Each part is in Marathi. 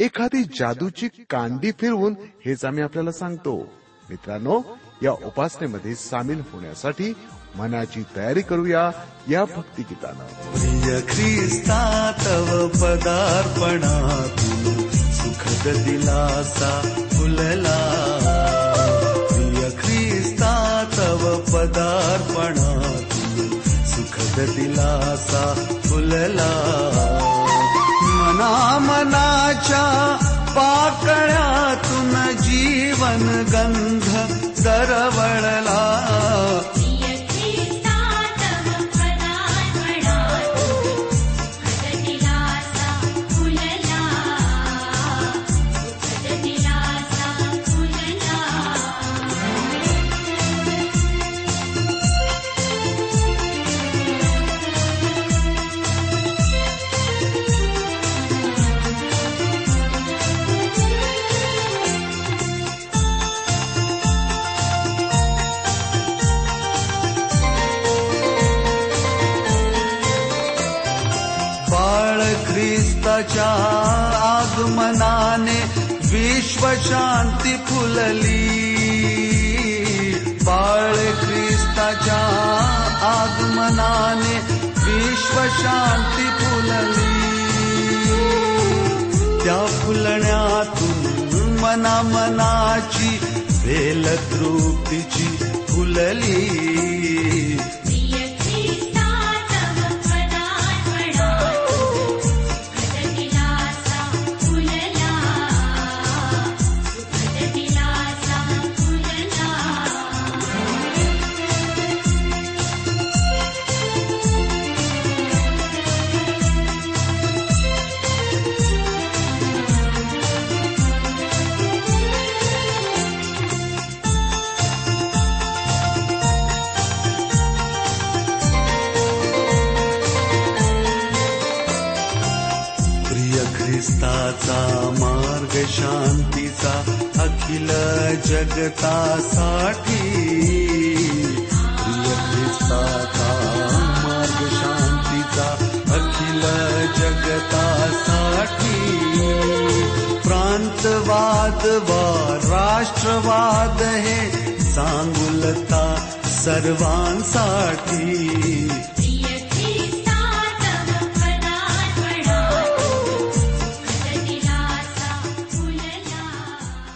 एखादी जादूची कांडी फिरवून हेच आम्ही आपल्याला सांगतो. मित्रांनो या उपासनेमध्ये सामील होण्यासाठी मनाची तयारी करूया या भक्तिगीतानं प्रिय ख्रिस्ता तव पदार्पणातून सुखद दिलासा फुलला. प्रिय ख्रिस्ता तव पदार्पणातून सुखद दिलासा फुलला. मना मनाच्या पाकळ्यातून जीवन गंध दरवळला. फुलली बाळ ख्रिस्ताच्या आगमनाने विश्व त्या फुलण्यातून मना मनाची तृप्तीची फुलली प्रिय ख्रिस्ताचा मार्ग शांतीचा अखिल जगतासाठी प्रांतवाद वा राष्ट्रवाद हे सर्वांसाठी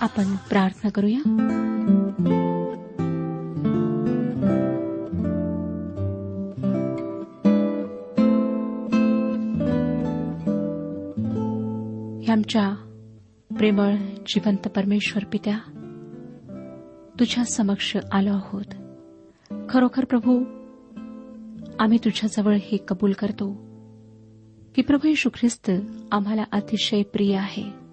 आपण प्रार्थना करूया. आमच्या प्रेमळ जिवंत परमेश्वर पित्या तुझ्या समक्ष आलो आहोत. खरोखर प्रभू आम्ही तुझ्याजवळ हे कबूल करतो की प्रभू येशू ख्रिस्त आम्हाला अतिशय प्रिय आहे.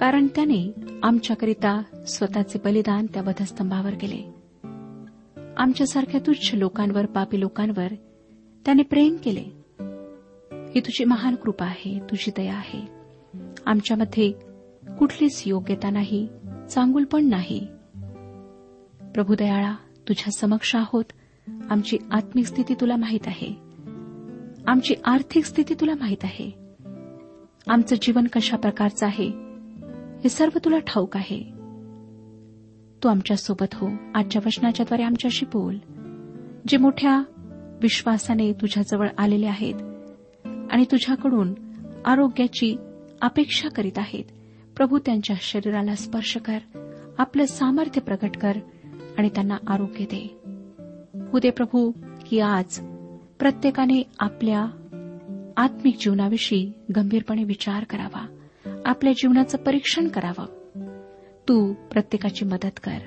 कारण त्याने आमच्याकरिता स्वतःचे बलिदान त्या वधस्तंभावर केले. आमच्यासारख्या तुच्छ लोकांवर पापी लोकांवर त्याने प्रेम केले. ही तुझी महान कृपा आहे तुझी दया आहे. आमच्यामध्ये कुठलीच योग्यता नाही चांगुलपण नाही. प्रभू दयाळा तुझ्या समक्ष आहोत. आमची आत्मिक स्थिती तुला माहीत आहे. आमची आर्थिक स्थिती तुला माहीत आहे. आमचं जीवन कशा प्रकारचं आहे हे सर्व तुला ठाऊक आहे. तू आमच्यासोबत हो. आजच्या वचनाच्याद्वारे आमच्याशी बोल. जे मोठ्या विश्वासाने तुझ्याजवळ आलेले आहेत आणि तुझ्याकडून आरोग्याची अपेक्षा करीत आहेत. प्रभू त्यांच्या शरीराला स्पर्श कर आपलं सामर्थ्य प्रकट कर आणि त्यांना आरोग्य दे. उदे प्रभू की आज प्रत्येकाने आपल्या आत्मिक जीवनाविषयी गंभीरपणे विचार करावा. आपल्या जीवनाचं परीक्षण करावं. तू प्रत्येकाची मदत कर.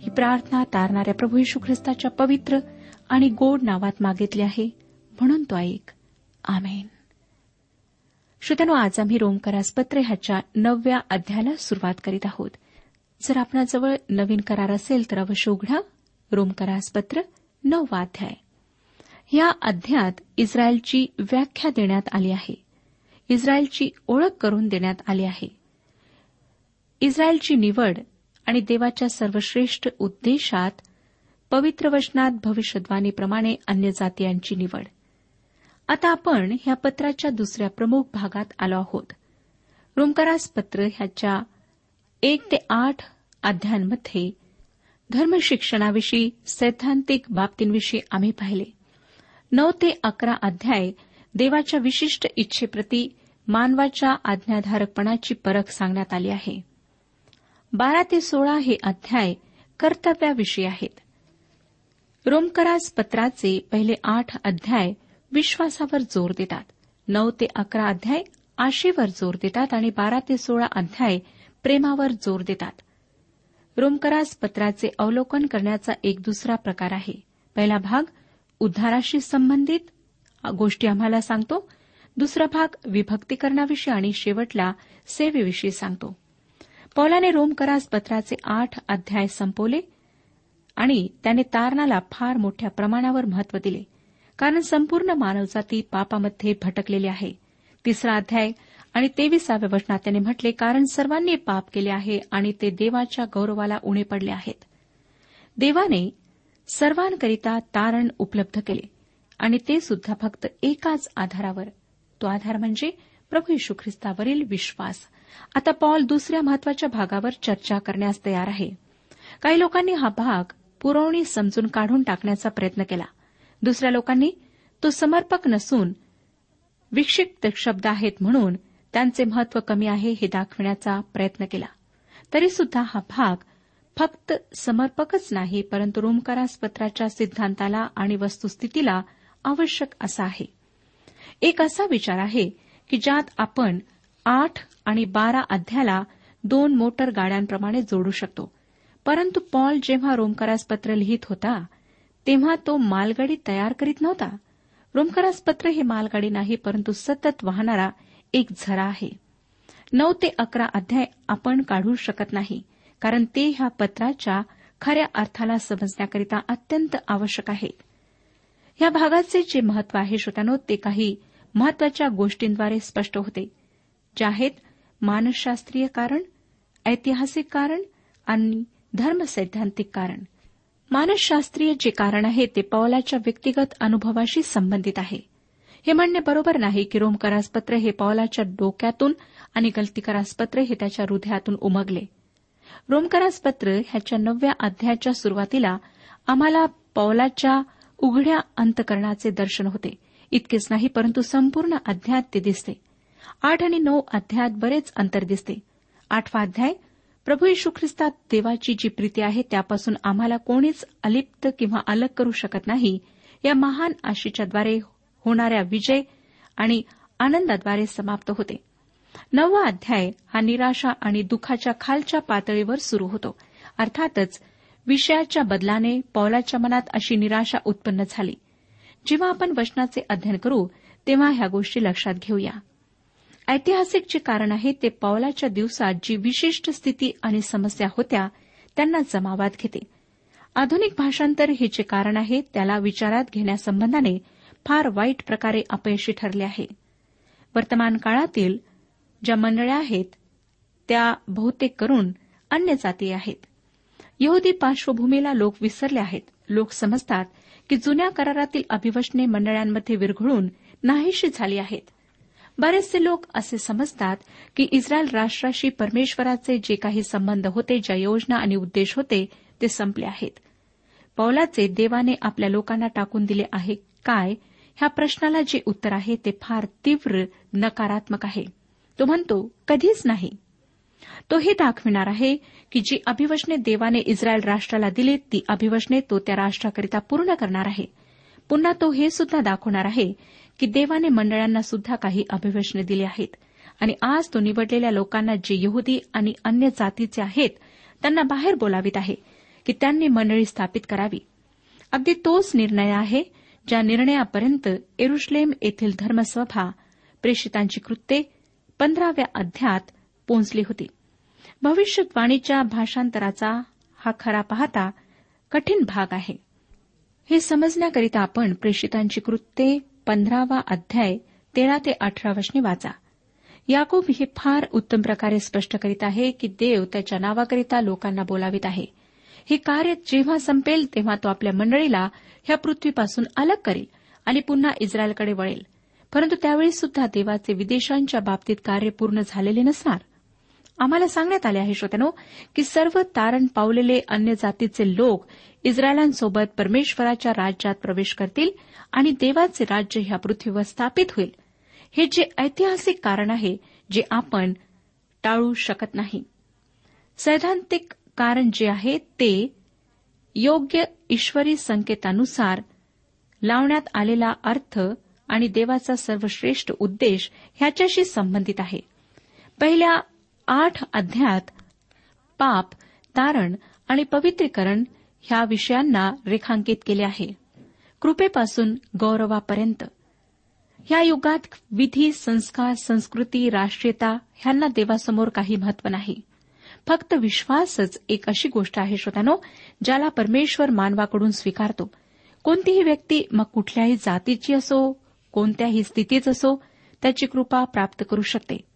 ही प्रार्थना तारणाऱ्या प्रभू यशू ख्रिस्ताच्या पवित्र आणि गोड नावात मागितली आहे म्हणून तो ऐक. आमेन. श्रोत्यानो आज आम्ही रोमकरास पत्र ह्याच्या नवव्या अध्यायाला सुरुवात करीत आहोत. जर आपणाजवळ नवीन करार असेल तर अवश्य उघडा रोमकरास पत्र नववा अध्याय. या अध्यायात इस्रायलची व्याख्या देण्यात आली आहे. इस्रायलची ओळख करून देण्यात आली आहे. इस्रायलची निवड आणि देवाच्या सर्वश्रेष्ठ उद्देशात पवित्र वचनात भविष्यद्वाणीप्रमाणे अन्य जातीयांची निवड. आता आपण ह्या पत्राच्या दुसऱ्या प्रमुख भागात आलो आहोत. रोमकारास पत्र ह्याच्या एक ते आठ अध्यायांमध्ये धर्मशिक्षणाविषयी सैद्धांतिक बाबतींविषयी आम्ही पाहिले. नऊ ते अकरा अध्याय देवाच्या विशिष्ट इच्छेप्रती मानवाच्या आज्ञाधारकपणाची परख सांगण्यात आली आहे. बारा ते सोळा हे अध्याय कर्तव्याविषयी आहेत. रोमकराज पत्राचे पहिले आठ अध्याय विश्वासावर जोर देतात. नऊ ते अकरा अध्याय आशेवर जोर देतात आणि बारा ते सोळा अध्याय प्रेमावर जोर देतात. रोमकराज पत्राचे अवलोकन करण्याचा एक दुसरा प्रकार आहे. पहिला भाग उद्धाराशी संबंधित गोष्टी आम्हाला सांगतो. दुसरा भाग विभक्तीकरणाविषयी आणि शेवटला सेवेविषयी सांगतो. पौलाने रोमकरास पत्राचे आठ अध्याय संपवले आणि त्याने तारणाला फार मोठ्या प्रमाणावर महत्त्व दिले. कारण संपूर्ण मानवजाती पापामध्ये भटकलेली आहे. तिसरा अध्याय आणि तेविसाव्या वचनात त्याने म्हटले कारण सर्वांनी पाप केले आहे आणि ते देवाच्या गौरवाला उणे पडले आहेत. देवाने सर्वांकरिता तारण उपलब्ध केले आणि ते सुद्धा फक्त एकाच आधारावर. तो आधार म्हणजे प्रभू यशू ख्रिस्तावरील विश्वास. आता पॉल दुसऱ्या महत्त्वाच्या भागावर चर्चा करण्यास तयार आहे. काही लोकांनी हा भाग पुरवणी समजून काढून टाकण्याचा प्रयत्न केला. दुसऱ्या लोकांनी तो समर्पक नसून विक्षिप्त शब्द आहेत म्हणून त्यांचे महत्त्व कमी आहे हे दाखविण्याचा प्रयत्न केला. तरीसुद्धा हा भाग फक्त समर्पकच नाही परंतु रोमकारास पत्राच्या सिद्धांताला आणि वस्तुस्थितीला आवश्यक असा आहे. एक असा विचार आहे की ज्यात आपण आठ आणि बारा अध्याला दोन मोटर गाड्यांप्रमाणे जोडू शकतो. परंतु पॉल जेव्हा रोमकारास पत्र लिहित होता तेव्हा तो मालगाडी तयार करीत नव्हता. रोमकारास पत्र हे मालगाडी नाही परंतु सतत वाहणारा एक झरा आहे. नऊ ते अकरा अध्याय आपण काढू शकत नाही कारण ते ह्या पत्राच्या खऱ्या अर्थाला समजण्याकरिता अत्यंत आवश्यक आहे. या भागाचे जे महत्त्व आहे श्रोत्यानो ते काही महत्त्वाच्या गोष्टींद्वारे स्पष्ट होते. ज्या आहेत मानसशास्त्रीय कारण ऐतिहासिक कारण आणि धर्मसैद्धांतिक कारण. मानसशास्त्रीय जे कारण आहे ते पौलाच्या व्यक्तिगत अनुभवाशी संबंधित आहे. हे म्हणणे बरोबर नाही की रोमकरासपत्र हे पौलाच्या डोक्यातून आणि गलतीकरासपत्र हे त्याच्या हृदयातून उमगले. रोमकरासपत्र ह्याच्या नवव्या अध्यायाच्या सुरुवातीला आम्हाला पौलाच्या उघड्या अंतकरणाचे दर्शन होते. इतकेच नाही परंतु संपूर्ण अध्यायात ते दिसते. आठ आणि नऊ अध्यायात बरेच अंतर दिसते. आठवा अध्याय प्रभू यशू ख्रिस्तात देवाची जी प्रीती आहे त्यापासून आम्हाला कोणीच अलिप्त किंवा अलग करू शकत नाही. या महान आशेच्याद्वारे होणाऱ्या विजय आणि आनंदाद्वारे समाप्त होते. नववा अध्याय हा निराशा आणि दुःखाच्या खालच्या पातळीवर सुरू होतो. अर्थातच विषयाच्या बदलाने पौलाच्या मनात अशी निराशा उत्पन्न झाली. जेव्हा आपण वचनाचे अध्ययन करू तेव्हा ह्या गोष्टी लक्षात घेऊया. ऐतिहासिक जे कारण आहे ते पावलाच्या दिवसात जी विशिष्ट स्थिती आणि समस्या होत्या त्यांना जमावात घेते. आधुनिक भाषांतर हे जे कारण आहे त्याला विचारात घेण्यासंबंधाने फार वाईट प्रकारे अपयशी ठरले आहे. वर्तमान काळातील ज्या मंडळ्या आहेत त्या बहुतेक करून अन्य जाती आहेत. यहुदी पार्श्वभूमीला लोक विसरले आहेत. लोक समजतात की जुन्या करारातील अभिवचने मंडळांमध्ये विरघळून नाहीशी झाली आहेत. बरेचसे लोक असे समजतात की इस्रायल राष्ट्राशी परमेश्वराचे जे काही संबंध होते ज्या योजना आणि उद्देश होते ते संपले आहेत. पौलाचे देवाने आपल्या लोकांना टाकून दिले आहे काय? ह्या प्रश्नाला जे उत्तर आहे ते फार तीव्र नकारात्मक आहे. तो म्हणतो कधीच नाही. तो हे दाखविणार आहे की जी अभिवचने देवाने इस्रायल राष्ट्राला दिली ती अभिवचने तो त्या राष्ट्राकरिता पूर्ण करणार आहे. पुन्हा तो हे सुद्धा दाखवणार आहे की देवाने मंडळांना सुद्धा काही अभिवचने दिली आहेत. आणि आज तो निवडलेल्या लोकांना जे यहुदी आणि अन्य जातीचे आहेत त्यांना बाहेर बोलावित आहे की त्यांनी मंडळी स्थापित करावी. अगदी तोच निर्णय आहे ज्या निर्णयापर्यंत एरुश्लेम येथील धर्मसभा प्रेषितांची कृत्ये पंधराव्या अध्यात पोहोचली होती. भविष्यवाणीच्या भाषांतराचा हा खरा पाहता कठीण भाग आहे. हे समजण्याकरिता आपण प्रेषितांची कृत्ये पंधरावा अध्याय तेरा ते अठरा वचने वाचा. याकूब हे फार उत्तम प्रकारे स्पष्ट करीत आहे की देव त्याच्या नावाकरिता लोकांना बोलावित आहे. हे कार्य जेव्हा संपेल तेव्हा तो आपल्या मंडळीला ह्या पृथ्वीपासून अलग करेल आणि पुन्हा इस्रायलकडे वळेल. परंतु त्यावेळी सुद्धा देवाचे विदेशांच्या बाबतीत कार्य पूर्ण झालेले नसणार. आम्हाला सांगण्यात आले आहे श्रोत्यानो की सर्व तारण पावलेले अन्य जातीचे लोक इस्रायलांसोबत परमेश्वराच्या राज्यात प्रवेश करतील आणि देवाचे राज्य ह्या पृथ्वीवर स्थापित होईल. हे जे ऐतिहासिक कारण आहे जे आपण टाळू शकत नाही. सैद्धांतिक कारण जे आहे ते योग्य ईश्वरी संकेतानुसार लावण्यात आलेला अर्थ आणि देवाचा सर्वश्रेष्ठ उद्देश ह्याच्याशी संबंधित आहे. पहिल्या आठ अध्यात पाप तारण आणि पवित्रीकरण ह्या विषयांना रेखांकित केले आहे. कृपेपासून गौरवापर्यंत. ह्या युगात विधी संस्कार संस्कृती राष्ट्रीयता ह्यांना देवासमोर काही महत्त्व नाही. फक्त विश्वासच एक अशी गोष्ट आहे श्रोत्यानो ज्याला परमेश्वर मानवाकडून स्वीकारतो. कोणतीही व्यक्ती मग कुठल्याही जातीची असो कोणत्याही स्थितीच असो त्याची कृपा प्राप्त करू शकते.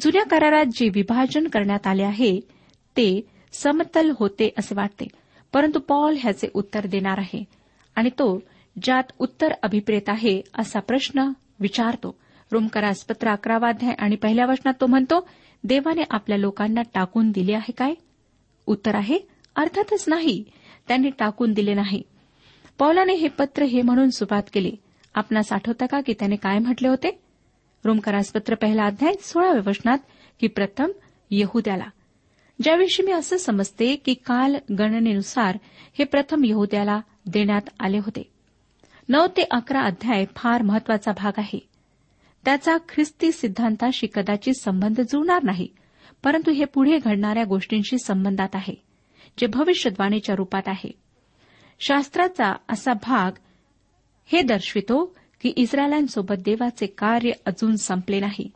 जुन्या करारात जे विभाजन करण्यात आले आहे ते समतल होते असे वाटते. परंतु पॉल ह्याचे उत्तर देणार आहे. आणि तो ज्यात उत्तर अभिप्रेत आहे असा प्रश्न विचारतो. रोमकरास पत्र अकरावाध्याय आणि पहिल्या वचनात तो म्हणतो देवाने आपल्या लोकांना टाकून दिले आहे काय? उत्तर आहे अर्थातच नाही. त्यांनी टाकून दिले नाही. पौलाने हे पत्र हे म्हणून सुरुवात केली. आपणास आठवता का की त्याने काय म्हटले होते? रोमकारासपत्र पहिला अध्याय सोळाव्या वचनात की प्रथम यहुद्याला. ज्याविषयी मी असं समजते की काल गणनेनुसार हे प्रथम यहुद्याला देण्यात आले होते. नऊ ते अकरा अध्याय फार महत्त्वाचा भाग आहे. त्याचा ख्रिस्ती सिद्धांताशी कदाचित संबंध जुळणार नाही परंतु हे पुढे घडणाऱ्या गोष्टींशी संबंधात आहे जे भविष्यवाणीच्या रूपात आहे. शास्त्राचा असा भाग हे दर्शवितो की इस्रायलांसोबत देवाचे कार्य अजून संपले नाही.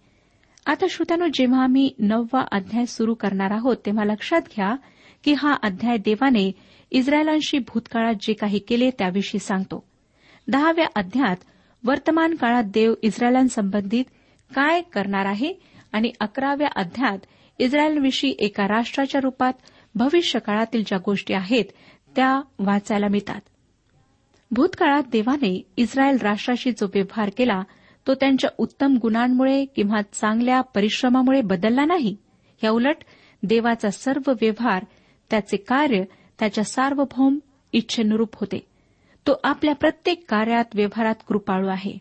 आता श्रोत्यानो जेव्हा आम्ही नववा अध्याय सुरू करणार आहोत तेव्हा लक्षात घ्या की हा अध्याय देवाने इस्रायलांशी भूतकाळात जे काही केले त्याविषयी सांगतो. दहाव्या अध्यात वर्तमान काळात देव इस्रायलांसंबंधित काय करणार आहे आणि अकराव्या अध्यात इस्रायलविषयी एका राष्ट्राच्या रूपात भविष्य काळातील ज्या गोष्टी आहेत त्या वाचायला मिळतात. भूतकाळात देवाने इस्रायल राष्ट्राशी जो व्यवहार केला तो त्यांच्या उत्तम गुणांमुळे किंवा चांगल्या परिश्रमामुळे बदलला नाही. या उलट देवाचा सर्व व्यवहार त्याचे कार्य त्याच्या सार्वभौम इच्छेनुरूप होते. तो आपल्या प्रत्येक कार्यात व्यवहारात कृपाळू आहे.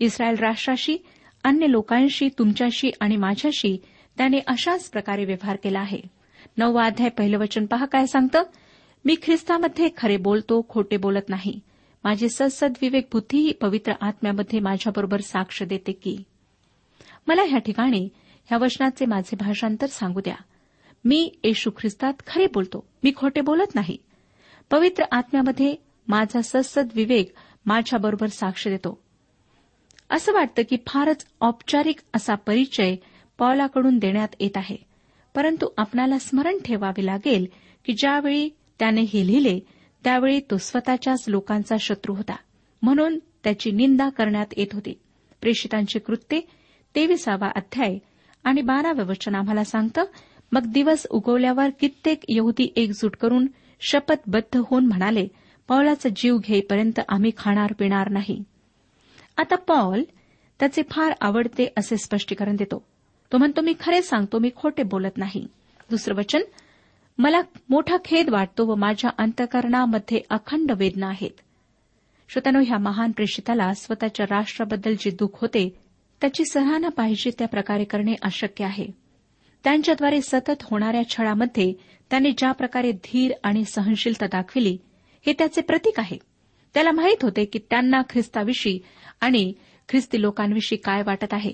इस्रायल राष्ट्राशी अन्य लोकांशी तुमच्याशी आणि माझ्याशी त्याने अशाच प्रकारे व्यवहार केला आहे. नववा अध्याय पहिलं वचन पहा काय सांगतं? मी ख्रिस्तामध्ये खरे बोलतो खोटे बोलत नाही. माझी सदसद विवेक बुद्धी पवित्र आत्म्यामध्ये माझ्याबरोबर साक्ष देते की. मला ह्या ठिकाणी ह्या वचनाचे माझे भाषांतर सांगू द्या. मी येशू ख्रिस्तात खरे बोलतो. मी खोटे बोलत नाही. पवित्र आत्म्यामध्ये माझा सदसद विवेक माझ्याबरोबर साक्ष देतो. असं वाटतं की फारच औपचारिक असा परिचय पॉलाकडून देण्यात येत आहे. परंतु आपणाला स्मरण ठेवावे लागेल की ज्यावेळी त्याने हे लिहिले त्यावेळी तो स्वतःच्याच लोकांचा शत्रू होता. म्हणून त्याची निंदा करण्यात येत होती. प्रेषितांची कृत्ये तेविसावा अध्याय आणि बारावं वचन आम्हाला सांगतं मग दिवस उगवल्यावर कित्येक यहुदी एकजूट करून शपथबद्ध होऊन म्हणाले पौलाचा जीव घेईपर्यंत आम्ही खाणार पिणार नाही. आता पॉल त्याचे फार आवडते असे स्पष्टीकरण देतो. तो म्हणतो मी खरे सांगतो मी खोटे बोलत नाही. दुसरं वचन मला मोठा खेद वाटतो व माझ्या अंतकरणामध्ये अखंड वेदना आहेत. श्रोत्यानो ह्या महान प्रेषिताला स्वतःच्या राष्ट्राबद्दल जे दुःख होते त्याची सराहना पाहिजे त्या प्रकारे करणे अशक्य आहे. त्यांच्याद्वारे सतत होणाऱ्या छळामध्ये त्याने ज्या प्रकारे धीर आणि सहनशीलता दाखविली हे त्याचे प्रतीक आहे. त्याला माहीत होते की त्यांना ख्रिस्ताविषयी आणि ख्रिस्ती लोकांविषयी काय वाटत आहे.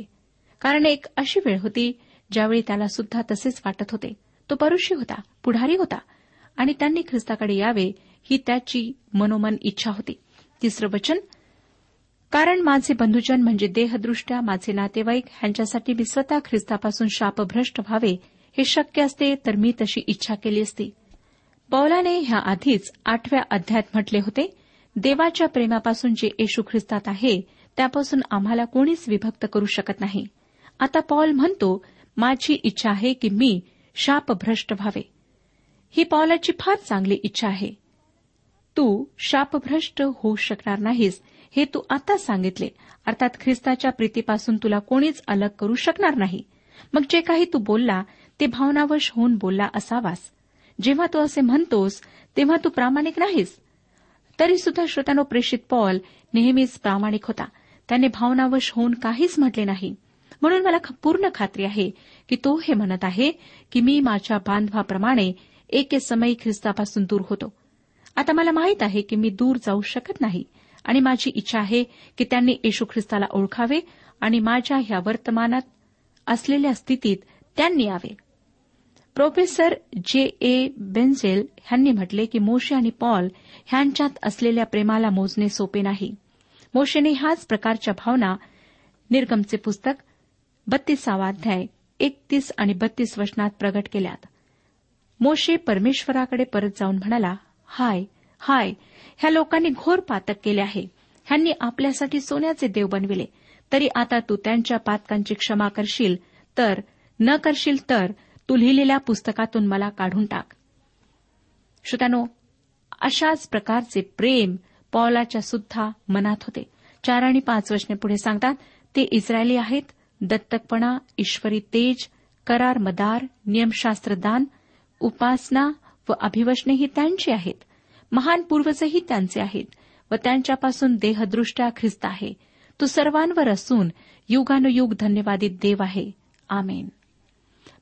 कारण एक अशी वेळ होती ज्यावेळी त्याला सुद्धा तसेच वाटत होते. तो परुषी होता पुढारी होता. आणि त्यांनी ख्रिस्ताकडे यावे ही त्याची मनोमन इच्छा होती. तिसरं वचन कारण माझे बंधुजन म्हणजे देहदृष्ट्या माझे नातेवाईक ह्यांच्यासाठी मी स्वतः ख्रिस्तापासून शापभ्रष्ट व्हावे हे शक्य असते तर मी तशी इच्छा केली असती. पौलाने ह्या आधीच आठव्या अध्यायात म्हटले होते देवाच्या प्रेमापासून जे येशू ख्रिस्तात आहे त्यापासून आम्हाला कोणीच विभक्त करू शकत नाही. आता पॉल म्हणतो माझी इच्छा आहे की मी शापभ्रष्ट व्हावे. ही पावलाची फार चांगली इच्छा आहे. तू शापभ्रष्ट होऊ शकणार नाहीस हे तू आता सांगितले. अर्थात ख्रिस्ताच्या प्रीतीपासून तुला कोणीच अलग करू शकणार नाही. मग जे काही तू बोलला ते भावनावश होऊन बोलला असावास. जेव्हा तू असे म्हणतोस तेव्हा तू प्रामाणिक नाहीस. तरी सुद्धा श्रोत्यानो प्रेषित पॉल नेहमीच प्रामाणिक होता. त्याने भावनावश होऊन काहीच म्हटले नाही. म्हणून मला पूर्ण खात्री आहे की तो हे म्हणत आहे की मी माझ्या बांधवाप्रमाणे एके समयी ख्रिस्तापासून दूर होतो. आता मला माहीत आहे की मी दूर जाऊ शकत नाही आणि माझी इच्छा आहे की त्यांनी येशू ख्रिस्ताला ओळखावे आणि माझ्या ह्या वर्तमानात असलेल्या स्थितीत त्यांनी यावे. प्रोफेसर जे ए बेन्झेल ह्यांनी म्हटले की मोशे आणि पॉल ह्यांच्यात असलेल्या प्रेमाला मोजणे सोपे नाही. मोशेने ह्याच प्रकारच्या भावना निर्गमचे पुस्तक बत्तीसावा अध्याय एकतीस आणि बत्तीस वचनात प्रगट केल्यात. मोशे परमेश्वराकडे परत जाऊन म्हणाला हाय हाय ह्या लोकांनी घोर पातक केले आहे. ह्यांनी आपल्यासाठी सोन्याचे देव बनविले. तरी आता तू त्यांच्या पातकांची क्षमा करशील तर न करशील तर तू लिहिलेल्या पुस्तकातून मला काढून टाक. श्रोत्यानो अशाच प्रकारचे प्रेम पौलाच्या सुद्धा मनात होते. चार आणि पाच वचने पुढे सांगतात ते इस्रायली आहेत दत्तकपणा ईश्वरी तेज करार मदार नियमशास्त्रदान उपासना व अभिवचनेही त्यांची आहेत. महान पूर्वजही त्यांचे आहेत व त्यांच्यापासून देहदृष्ट्या ख्रिस्त आहे. तो सर्वांवर असून युगानुयुग धन्यवादित देव आहे. आमेन.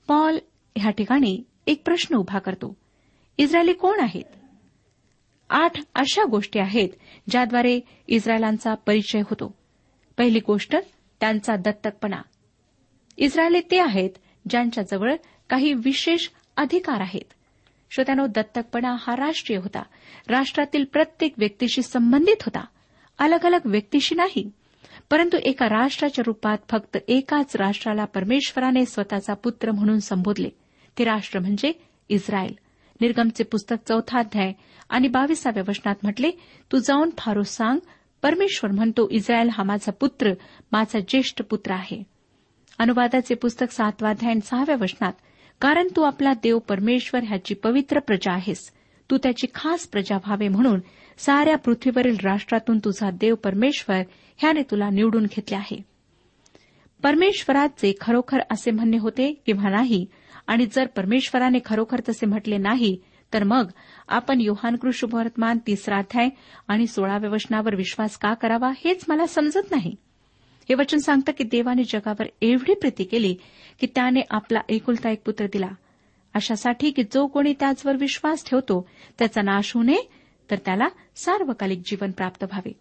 पॉल ह्या ठिकाणी एक प्रश्न उभा करतो. इस्रायली कोण आहेत? आठ अशा गोष्टी आहेत ज्याद्वारे इस्रायलांचा परिचय होतो. पहिली गोष्ट त्यांचा दत्तकपणा. इस्रायली ते आहेत ज्यांच्याजवळ काही विशेष अधिकार आहेत. श्रोत्यानो दत्तकपणा हा राष्ट्रीय होता. राष्ट्रातील प्रत्येक व्यक्तीशी संबंधित होता. अलग अलग व्यक्तीशी नाही. परंतु एका राष्ट्राच्या रूपात फक्त एकाच राष्ट्राला परमेश्वराने स्वतःचा पुत्र म्हणून संबोधले. ते राष्ट्र म्हणजे इस्रायल. निर्गमचे पुस्तक चौथा अध्याय आणि बावीसाव्या वचनात म्हटले तू जाऊन फारो सांग परमेश्वर म्हणतो इस्रायल हा माझा पुत्र माझा ज्येष्ठ पुत्र आहे. अनुवादाचे पुस्तक सातवाध्याय सहाव्या वचनात कारण तू आपला देव परमेश्वर ह्याची पवित्र प्रजा आहेस. तू त्याची खास प्रजा व्हावे म्हणून साऱ्या पृथ्वीवरील राष्ट्रातून तुझा देव परमेश्वर ह्याने तुला निवडून घेतले आहे. परमेश्वराचे खरोखर असे म्हणणे होते किंवा नाही आणि जर परमेश्वराने खरोखर तसे म्हटले नाही तर मग आपण योहानकृ शुभवर्तमान तिसरा अध्याय आणि सोळाव्या वचनावर विश्वास का करावा हेच मला समजत नाही. हे वचन सांगतं की देवाने जगावर एवढी प्रीती केली की त्याने आपला एकुलता एक पुत्र दिला. अशासाठी की जो कोणी त्याचवर विश्वास ठेवतो त्याचा नाश होऊ नये तर त्याला सार्वकालिक जीवन प्राप्त व्हावे.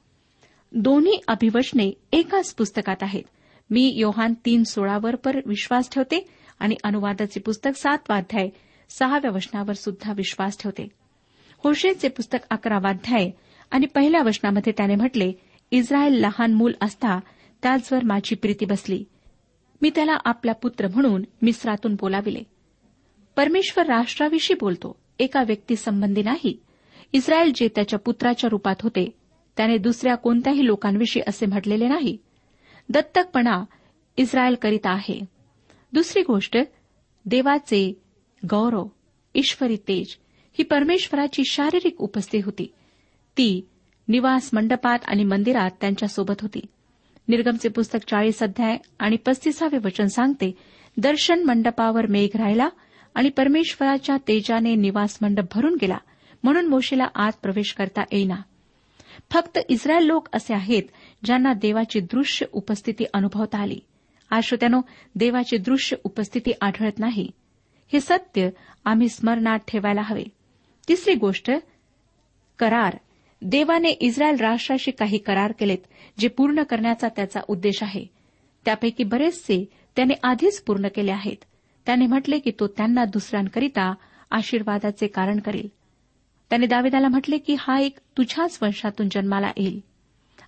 दोन्ही अभिवचने एकाच पुस्तकात आहेत. मी योहान तीन सोळावर पर विश्वास ठेवते आणि अनुवादाचे पुस्तक सातवा अध्याय सहाव्या वचनावर सुद्धा विश्वास ठेवते. होशेचे पुस्तक अकरावाध्याय आणि पहिल्या वचनामध्ये त्याने म्हटले इस्रायल लहान मूल असता त्याचवर माझी प्रीती बसली. मी त्याला आपला पुत्र म्हणून मिस्रातून बोलाविले. परमेश्वर राष्ट्राविषयी बोलतो एका व्यक्तीसंबंधी नाही. इस्रायल जे त्याच्या पुत्राच्या रूपात होते त्याने दुसऱ्या कोणत्याही लोकांविषयी असे म्हटलेले नाही. दत्तकपणा इस्रायल करीत आहे. दुसरी गोष्ट देवाचे गौरव ईश्वरी तेज ही परमेश्वराची शारीरिक उपस्थिती होती. ती निवास मंडपात आणि मंदिरात त्यांच्यासोबत होती. निर्गमचे पुस्तक चाळीस अध्याय आणि पस्तीसावे वचन सांगते दर्शन मंडपावर मेघ राहिला आणि परमेश्वराच्या तेजाने निवास मंडप भरून गेला म्हणून मोशेला आत प्रवेश करता येईना. फक्त इस्रायल लोक असे आहेत ज्यांना देवाची दृश्य उपस्थिती अनुभवता आली. आश्रोत्यानो देवाची दृश्य उपस्थिती आढळत नाही. हे सत्य आम्ही स्मरणात ठेवायला हवे. तिसरी गोष्ट करार. देवाने इस्रायल राष्ट्राशी काही करार केलेत जे पूर्ण करण्याचा त्याचा उद्देश आहे. त्यापैकी बरेचसे त्याने आधीच पूर्ण केले आहेत. त्याने म्हटले की तो त्यांना दुसऱ्यांकरिता आशीर्वादाचे कारण करेल. त्याने दावेदाला म्हटले की हा एक तुझ्याच वंशातून जन्माला येईल.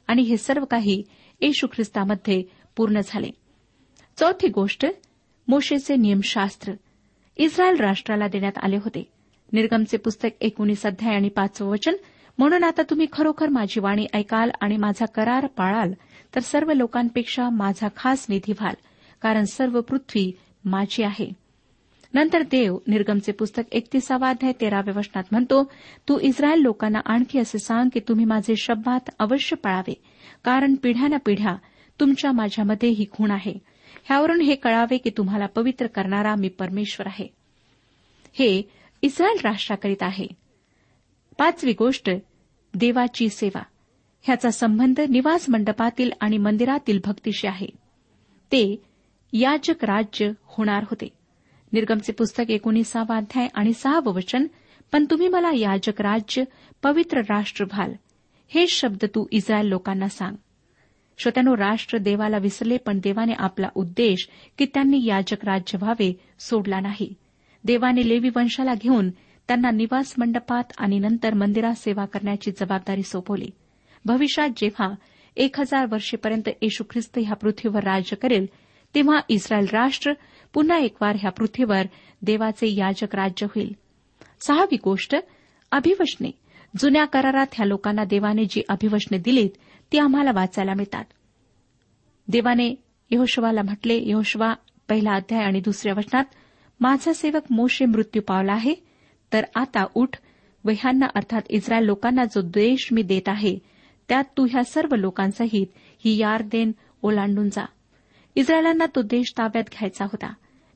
आणि हे सर्व काही येशू ख्रिस्तामध्ये पूर्ण झाले. चौथी गोष्ट मोशेचे नियमशास्त्र. इस्रायल राष्ट्राला देण्यात आले होते. निर्गमचे पुस्तक एकोणीस अध्याय आणि पाचवं वचन. म्हणून आता तुम्ही खरोखर माझी वाणी ऐकाल आणि माझा करार पाळाल तर सर्व लोकांपेक्षा माझा खास निधी व्हाल कारण सर्व पृथ्वी माझी आहे. नंतर देव निर्गमचे पुस्तक एकतीसावा अध्याय तेराव्या वचनात म्हणतो तू इस्रायल लोकांना आणखी असे सांग की तुम्ही माझे शब्दात अवश्य पाळावे कारण पिढ्याना पिढ्या तुमच्या माझ्यामध्ये ही खूण आहे. ह्यावरून हे कळावे की तुम्हाला पवित्र करणारा मी परमेश्वर आहे. हे इस्रायल राष्ट्राकरीत आहे. पाचवी गोष्ट देवाची सेवा. ह्याचा संबंध निवास मंडपातील आणि मंदिरातील भक्तीशी आहे. ते याजक राज्य होणार होते. निर्गमचे पुस्तक एकोणीसावा अध्याय आणि सहावं वचन पण तुम्ही मला याजक राज्य पवित्र राष्ट्र व्हाल. हे शब्द तू इस्रायल लोकांना सांग. श्रोत्यानो राष्ट्र देवाला विसरले पण देवाने आपला उद्देश की त्यांनी याजक राज्य व्हावे सोडला नाही. देवाने लेवी वंशाला घेऊन त्यांना निवास मंडपात आणि नंतर मंदिरात सेवा करण्याची जबाबदारी सोपवली. भविष्यात जेव्हा एक हजार वर्षेपर्यंत येशू ख्रिस्त ह्या पृथ्वीवर राज्य करेल तेव्हा इस्रायल राष्ट्र पुन्हा एकवार ह्या पृथ्वीवर देवाचे याजक राज्य होईल. सहावी गोष्ट अभिवशने जुन्या करारात ह्या लोकांना देवाने जी अभिवशने दिलीत ती आम्हाला वाचायला मिळतात. देवाने यहोशवाला म्हटले यहोशवा पहिला अध्याय आणि दुसऱ्या वचनात माझा सेवक मोशे मृत्यू पावला आहे. तर आता उठ. व ह्यांना अर्थात इस्रायल लोकांना जो देश मी देत आहे त्यात तू ह्या सर्व लोकांसहित ही यारदेन ओलांडून जा. इस्रायलांना तो देश ताब्यात घ्यायचा होता.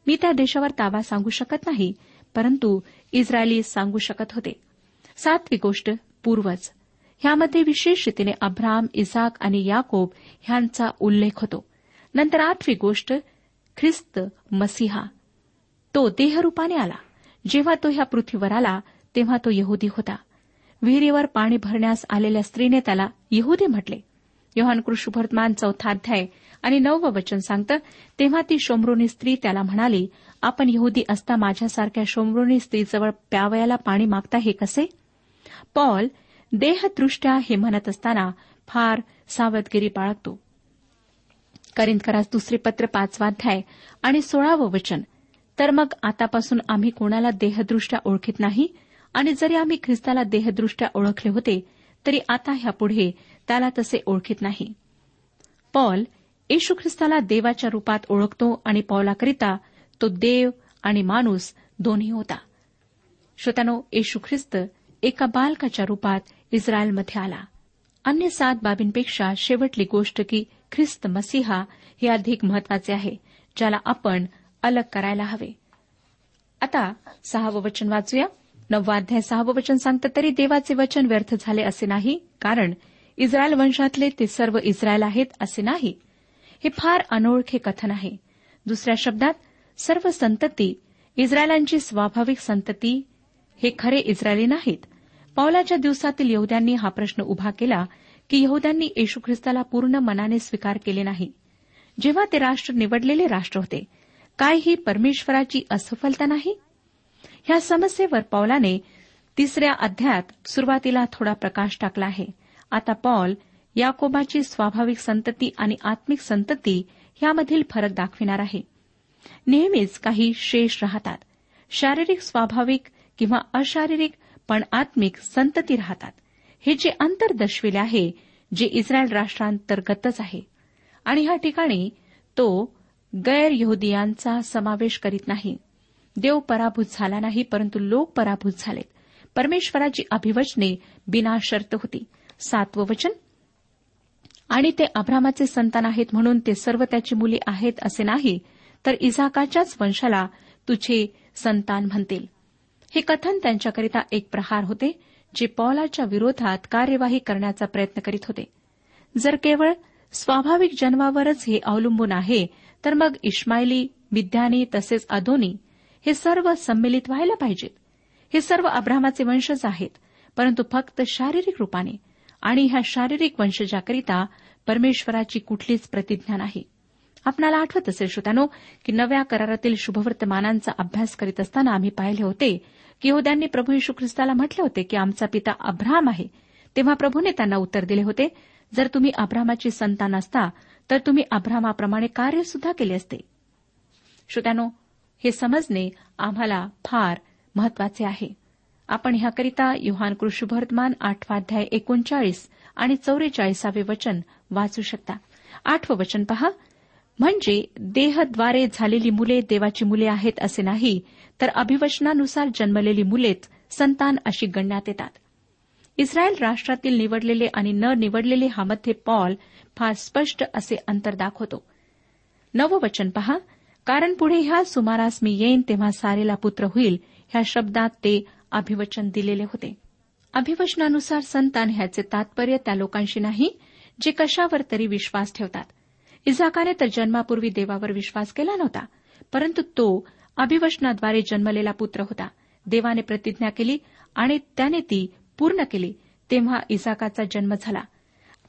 मी त्या देशावर ताबा सांगू शकत नाही परंतु इस्रायली सांगू शकत होते. सातवी गोष्ट पूर्वज. ह्यामध्ये विशेष रीतीने अब्राम इसाक आणि याकोब ह्यांचा उल्लेख होतो. नंतर आठवी गोष्ट ख्रिस्त मसिहा. तो देहरूपाने आला. जेव्हा तो ह्या पृथ्वीवर आला तेव्हा तो यहुदी होता. विहिरीवर पाणी भरण्यास आलेल्या स्त्रीने त्याला यहुदी म्हटले. योहान कृष्णभर्तमान चौथा अध्याय आणि नववं वचन सांगतं तेव्हा ती शोमरोनी स्त्री त्याला म्हणाली आपण यहुदी असता माझ्यासारख्या शोमरोनी स्त्रीजवळ प्यावयाला पाणी मागता हे कसे? पॉल देहदृष्ट्या हे म्हणत असताना फार सावधगिरी बाळगतो. करिंदकरास दुसरे पत्र पाचवा अध्याय आणि सोळावं वचन तर मग आतापासून आम्ही कोणाला देहदृष्ट्या ओळखीत नाही? आणि जरी आम्ही ख्रिस्ताला देहदृष्ट्या ओळखले होते तरी आता ह्यापुढे त्याला तसे ओळखीत नाही. पॉल येशू ख्रिस्ताला देवाच्या रूपात ओळखतो आणि पॉलाकरिता तो देव आणि माणूस दोन्ही होता. श्रोत्यानो येशू ख्रिस्त एका बालकाच्या रूपात इस्रायलमध्ये आला. अन्य सात बाबींपेक्षा शेवटली गोष्ट की ख्रिस्त मसीहा हे अधिक महत्त्वाचे आहे ज्याला आपण अलग करायला हवे. आता सहावं वचन वाचूया. नववा अध्याय सहावं वचन सांगतं तरी देवाचे वचन व्यर्थ झाले असे नाही कारण इस्रायल वंशातले ते सर्व इस्रायल आहेत असे नाही. हे फार अनोळखे कथन आहे. दुसऱ्या शब्दात सर्व संतती इस्रायलांची स्वाभाविक संतती हे खरे इस्रायली नाहीत. पावलाच्या दिवसातील यहद्यांनी हा प्रश्न उभा केला की यहद्यांनी येशू ख्रिस्ताला पूर्ण मनाने स्वीकार केले नाही. जेव्हा ते राष्ट्र निवडलेले राष्ट्र होते काय ही परमेश्वराची असफलता नाही? ह्या समस्येवर पौलाने तिसऱ्या अध्यायात सुरुवातीला थोडा प्रकाश टाकला आहे. आता पॉल याकोबाची स्वाभाविक संतती आणि आत्मिक संतती यामधील फरक दाखविणार आहे. नेहमीच काही शेष राहतात. शारीरिक स्वाभाविक किंवा अशारीरिक पण आत्मिक संतती राहतात. हे जे अंतर दर्शविले आहे जे इस्रायल राष्ट्रांतर्गतच आहे. आणि ह्या ठिकाणी तो गैर यहुदियांचा समावेश करीत नाही. देव पराभूत झाला नाही परंतु लोक पराभूत झालेत. परमेश्वराची अभिवचने बिनाशर्त होती. सातवं वचन? आणि ते अभ्रामाचे संतान आहेत म्हणून ते सर्व त्याची मुले आहेत असे नाही तर इझाकाच्याच वंशाला तुझे संतान म्हणतील. हे कथन त्यांच्याकरिता एक प्रहार होते जे पॉलाच्या विरोधात कार्यवाही करण्याचा प्रयत्न करीत होते. जर केवळ स्वाभाविक जन्मावरच हे अवलंबून आहे तर मग इस्माईली मिद्यानी तसेच अदोनी हे सर्व संमिलित व्हायला पाहिजेत. हे सर्व अब्रामाचे वंशज आहेत परंतु फक्त शारीरिक रुपाने. आणि ह्या शारीरिक वंशजाकरिता परमेश्वराची कुठलीच प्रतिज्ञा नाही. आपणाला आठवत असेल श्रोत्यानो की नव्या करारातील शुभवर्तमानांचा अभ्यास करीत असताना आम्ही पाहिले होते की यहद्यांनी प्रभू यशू ख्रिस्ताला म्हटले होते की आमचा पिता अब्राम आहे. तेव्हा प्रभूने त्यांना उत्तर दिले होते जर तुम्ही अब्रामाची संतान असता तर तुम्ही अब्रामाप्रमाणे कार्य सुद्धा केले असते. श्रोत्यानो हे समजणे आम्हाला फार महत्त्वाचे आहे. आपण ह्याकरिता युहान कृषीभवर्तमान आठवाध्याय एकोणचाळीस आणि चौवेचाळीसावे वचन वाचू शकता. आठवं वचन पहा. म्हणजे देहद्वारे झालेली मुले देवाची मुले आहेत असे नाही तर अभिवचनानुसार जन्मलेली मुलेच संतान अशी गणण्यात येतात. इस्रायल राष्ट्रातील निवडलेले आणि न निवडलेले हामध्ये पॉल फार स्पष्ट असे अंतर दाखवतो. नववचन पहा. कारण पुढे ह्या सुमारास मी येईन तेव्हा सारेला पुत्र होईल ह्या शब्दात ते अभिवचन दिलेले होते. अभिवचनानुसार संतान ह्याचे तात्पर्य त्या लोकांशी नाही जे कशावर तरी विश्वास ठेवतात. इजाकाने तर जन्मापूर्वी देवावर विश्वास केला नव्हता परंतु तो अभिवचनाद्वारे जन्मलेला पुत्र होता. देवाने प्रतिज्ञा केली आणि त्याने ती पूर्ण केली तेव्हा इजाकाचा जन्म झाला.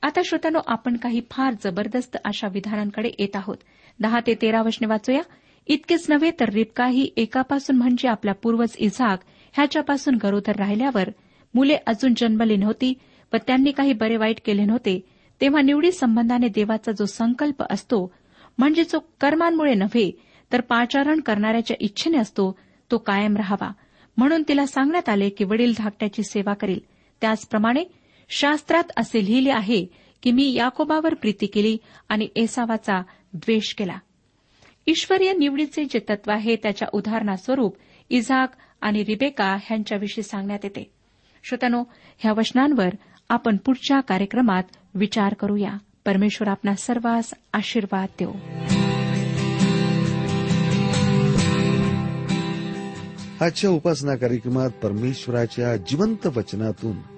आता श्रोत्यानो आपण काही फार जबरदस्त अशा विधानांकडे येत आहोत. दहा ते तेरा वचने वाचूया. इतकेच नव्हे तर रिबकाही एकापासून म्हणजे आपला पूर्वज इझाक ह्याच्यापासून गरोदर राहिल्यावर मुले अजून जन्मली नव्हती व त्यांनी काही बरे वाईट केले नव्हते. तेव्हा निवडी संबंधाने देवाचा जो संकल्प असतो म्हणजे जो कर्मांमुळे नव्हे तर पाचारण करणाऱ्याच्या इच्छेने असतो तो कायम राहावा. म्हणून तिला सांगण्यात आले की वडील धाकट्याची सेवा करील. त्याचप्रमाणे शास्त्रात असे लिहिले आहे की मी याकोबावर प्रीती केली आणि एसावाचा द्वेष केला. ईश्वरीय निवडीचे जे तत्व आहे त्याच्या उदाहरणास्वरूप इझाक आणि रिबेका यांच्याविषयी सांगण्यात येते. श्रोत्यानो ह्या वचनांवर आपण पुढच्या कार्यक्रमात विचार करूया. परमेश्वर आपणा सर्वांस आशीर्वाद देऊ आजच्या उपासना कार्यक्रमात परमेश्वराच्या जिवंत वचनातून